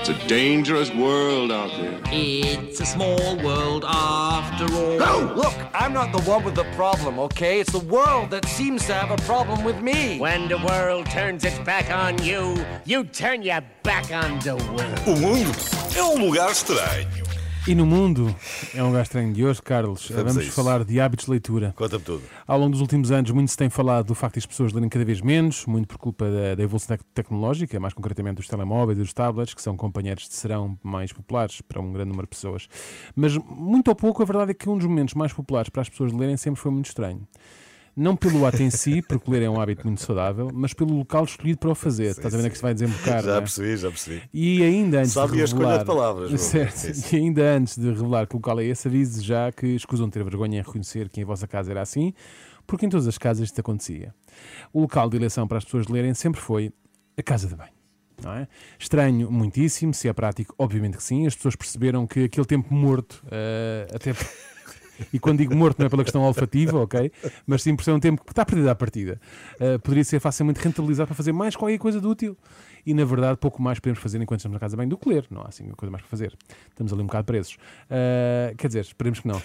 It's a dangerous world out there. It's a small world after all. No! Look, I'm not the one with the problem, okay? It's the world that seems to have a problem with me. When the world turns its back on you, you turn your back on the world. O mundo é um lugar estranho. E no mundo, é um lugar estranho de hoje, Carlos, Vamos vamos, falar de hábitos de leitura. Conta-me tudo. Ao longo dos últimos anos, muito se tem falado do facto de as pessoas lerem cada vez menos, muito por culpa da, da evolução tec- tecnológica, mais concretamente dos telemóveis e dos tablets, que são companheiros de serão mais populares para um grande número de pessoas. Mas, muito ou pouco, a verdade é que um dos momentos mais populares para as pessoas lerem sempre foi muito estranho. Não pelo ato em si, porque ler é um hábito muito saudável, mas pelo local escolhido para o fazer. Estás a ver é que se vai desembocar? Já é? percebi, já percebi. E ainda antes Sabe de a escolha revelar, de palavras. Certo. Sim, E ainda antes de revelar que local é esse, avise já que escusam ter vergonha em reconhecer que em vossa casa era assim, porque em todas as casas isto acontecia. O local de eleição para as pessoas lerem sempre foi a casa de banho. Não é? Estranho, muitíssimo, se é prático, obviamente que sim. As pessoas perceberam que aquele tempo morto, eh, até. E quando digo morto não é pela questão olfativa, ok? Mas sim por ser um tempo que está perdido à partida. Uh, poderia ser facilmente rentabilizado para fazer mais qualquer coisa de útil. E na verdade, pouco mais podemos fazer enquanto estamos na casa bem do que ler. Não há assim coisa mais para fazer. Estamos ali um bocado presos. Uh, quer dizer, esperemos que não.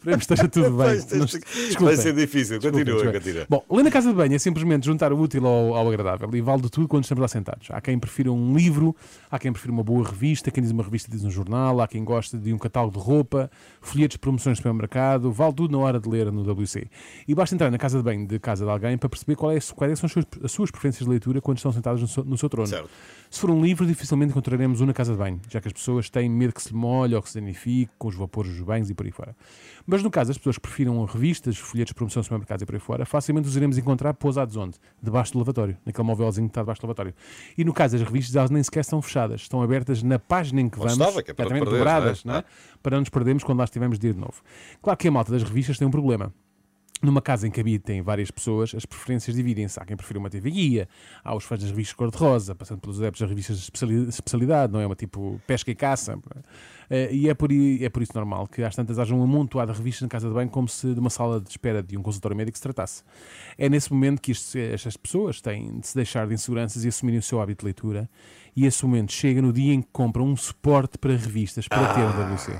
Esperemos que esteja tudo bem. Vai, ser- desculpem. vai ser difícil. Desculpem, Continua, desculpem. continua. Bom, ler na casa de banho é simplesmente juntar o útil ao, ao agradável e vale de tudo quando estamos lá sentados. Há quem prefira um livro, há quem prefira uma boa revista, quem diz uma revista diz um jornal, há quem gosta de um catálogo de roupa, folhetos de promoções de supermercado, vale tudo na hora de ler no WC. E basta entrar na casa de banho de casa de alguém para perceber qual é, quais são as suas, as suas preferências de leitura quando estão sentados no seu, no seu trono. Certo. Se for um livro, dificilmente encontraremos um na casa de banho, já que as pessoas têm medo que se lhe molhe ou que se danifique com os vapores dos banhos e por aí fora. Mas no caso das pessoas que prefiram revistas, folhetos de promoção supermercados e por aí fora, facilmente os iremos encontrar pousados onde? Debaixo do lavatório, naquele móvelzinho que está debaixo do lavatório. E no caso das revistas, elas nem sequer estão fechadas, estão abertas na página em que vamos, estava, que é para não exatamente, perder, dobradas, não é? não é? para não nos perdermos quando lá estivermos de ir de novo. Claro que a malta das revistas tem um problema. Numa casa em que habitem várias pessoas, as preferências dividem-se. Há quem prefira uma TV guia, há os fãs das revistas cor-de-rosa, passando pelos adeptos das revistas de especiali- especialidade, não é? Uma tipo pesca e caça. Eh, E é por, é por isso normal que às tantas haja um amontoado de revistas na casa de banho como se de uma sala de espera de um consultório médico se tratasse. É nesse momento que isto- estas pessoas têm de se deixar de inseguranças e assumirem o seu hábito de leitura. E esse momento chega no dia em que compram um suporte para revistas para ter um WC.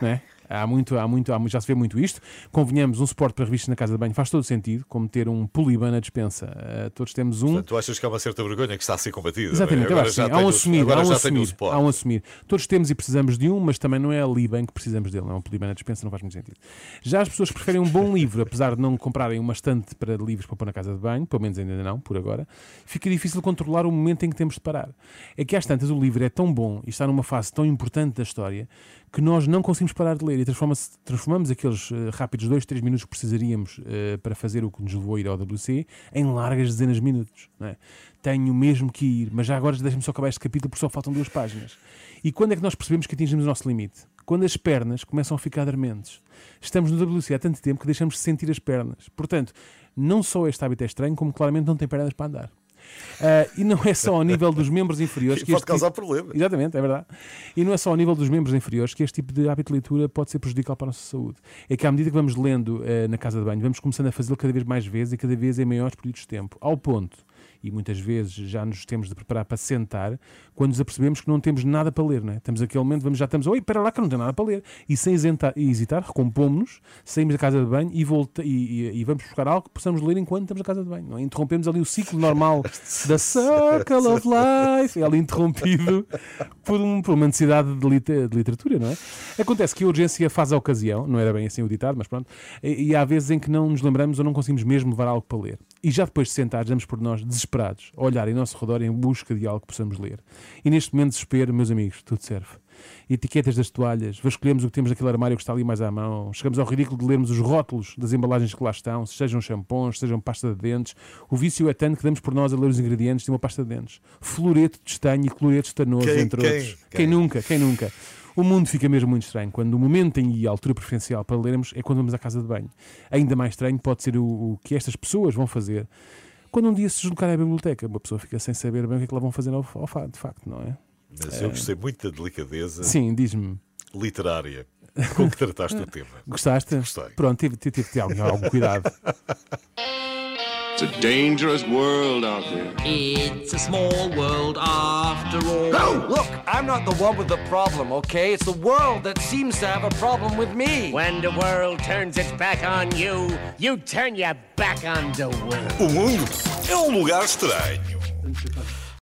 Não é? Há muito, há muito, há já se vê muito isto. Convenhamos, um suporte para revistas na casa de banho faz todo sentido, como ter um poliban na dispensa. Eh, todos temos um. Portanto, tu achas que há uma certa vergonha que está a ser combatida? Exatamente, eu agora já. Há um assumido, há agora um já tenho o assumido, suporte. há um assumido. Todos temos e precisamos de um, mas também não é ali bem que precisamos dele. Não é um poliban na dispensa, não faz muito sentido. Já as pessoas que preferem um bom livro, apesar de não comprarem uma estante para livros para pôr na casa de banho, pelo menos ainda não, por agora, fica difícil controlar o momento em que temos de parar. É que às tantas o livro é tão bom e está numa fase tão importante da história que nós não conseguimos parar de ler e transformamos aqueles eh, rápidos 2, 3 minutos que precisaríamos eh, para fazer o que nos levou a ir ao WC em largas dezenas de minutos. é? Tenho mesmo que ir, mas já agora deixa-me só acabar este capítulo porque só faltam duas páginas. E quando é que nós percebemos que atingimos o nosso limite? Quando as pernas começam a ficar dormentes. Estamos no WC há tanto tempo que deixamos de sentir as pernas. Portanto, não só este hábito é estranho, como claramente não tem pernas para andar. Ah, e não é só ao nível dos membros inferiores que Pode este causar tipo- problemas. Exatamente, é verdade. E não é só ao nível dos membros inferiores que este tipo de hábito de leitura pode ser prejudicial para a nossa saúde. É que à medida que vamos lendo eh, na casa de banho, vamos começando a fazê-lo cada vez mais vezes e cada vez em maiores períodos de tempo. Ao ponto, e muitas vezes já nos temos de preparar para sentar, quando nos apercebemos que não temos nada para ler, não é? Estamos naquele momento, vamos, já estamos, oi, espera lá que não tenho nada para ler. E sem hesitar, e hesitar recompomos-nos, saímos da casa de banho e, volta, e, e- e vamos buscar algo que possamos ler enquanto estamos na casa de banho. Não é? Interrompemos ali o ciclo normal da Circle of Life, é ali interrompido por, um- por uma necessidade de, de literatura, não é? Acontece que a urgência faz a ocasião, não era bem assim o ditado, mas pronto, e, e há vezes em que não nos lembramos ou não conseguimos mesmo levar algo para ler. E já depois de sentados, damos por nós desesperados, a olhar em nosso redor em busca de algo que possamos ler. E neste momento de desespero, meus amigos, tudo serve. Etiquetas das toalhas, vasculhamos o que temos naquele armário que está ali mais à mão, chegamos ao ridículo de lermos os rótulos das embalagens que lá estão, sejam shampoos, sejam pasta de dentes. O vício é tanto que damos por nós a ler os ingredientes de uma pasta de dentes. Floreto de estanho e cloreto estanoso, Quem- entre quem- outros. quem? Quem nunca, quem nunca? O mundo fica mesmo muito estranho quando o momento e a altura preferencial para lermos é quando vamos à casa de banho. Ainda mais estranho pode ser o, o que estas pessoas vão fazer quando um dia se deslocarem à biblioteca. Uma pessoa fica sem saber bem o que é que lá vão fazer ao, ao de facto, não é? Mas eu gostei muito da delicadeza Sim, diz-me. literária com que trataste o tema. Gostaste? Gostei. Pronto, tive, tive, tive de ter algum, algum cuidado. It's a dangerous world out there. It's a small world after all. No! Look, I'm not the one with the problem, okay? It's the world that seems to have a problem with me. When the world turns its back on you, you turn your back on the world. O mundo é um lugar estranho.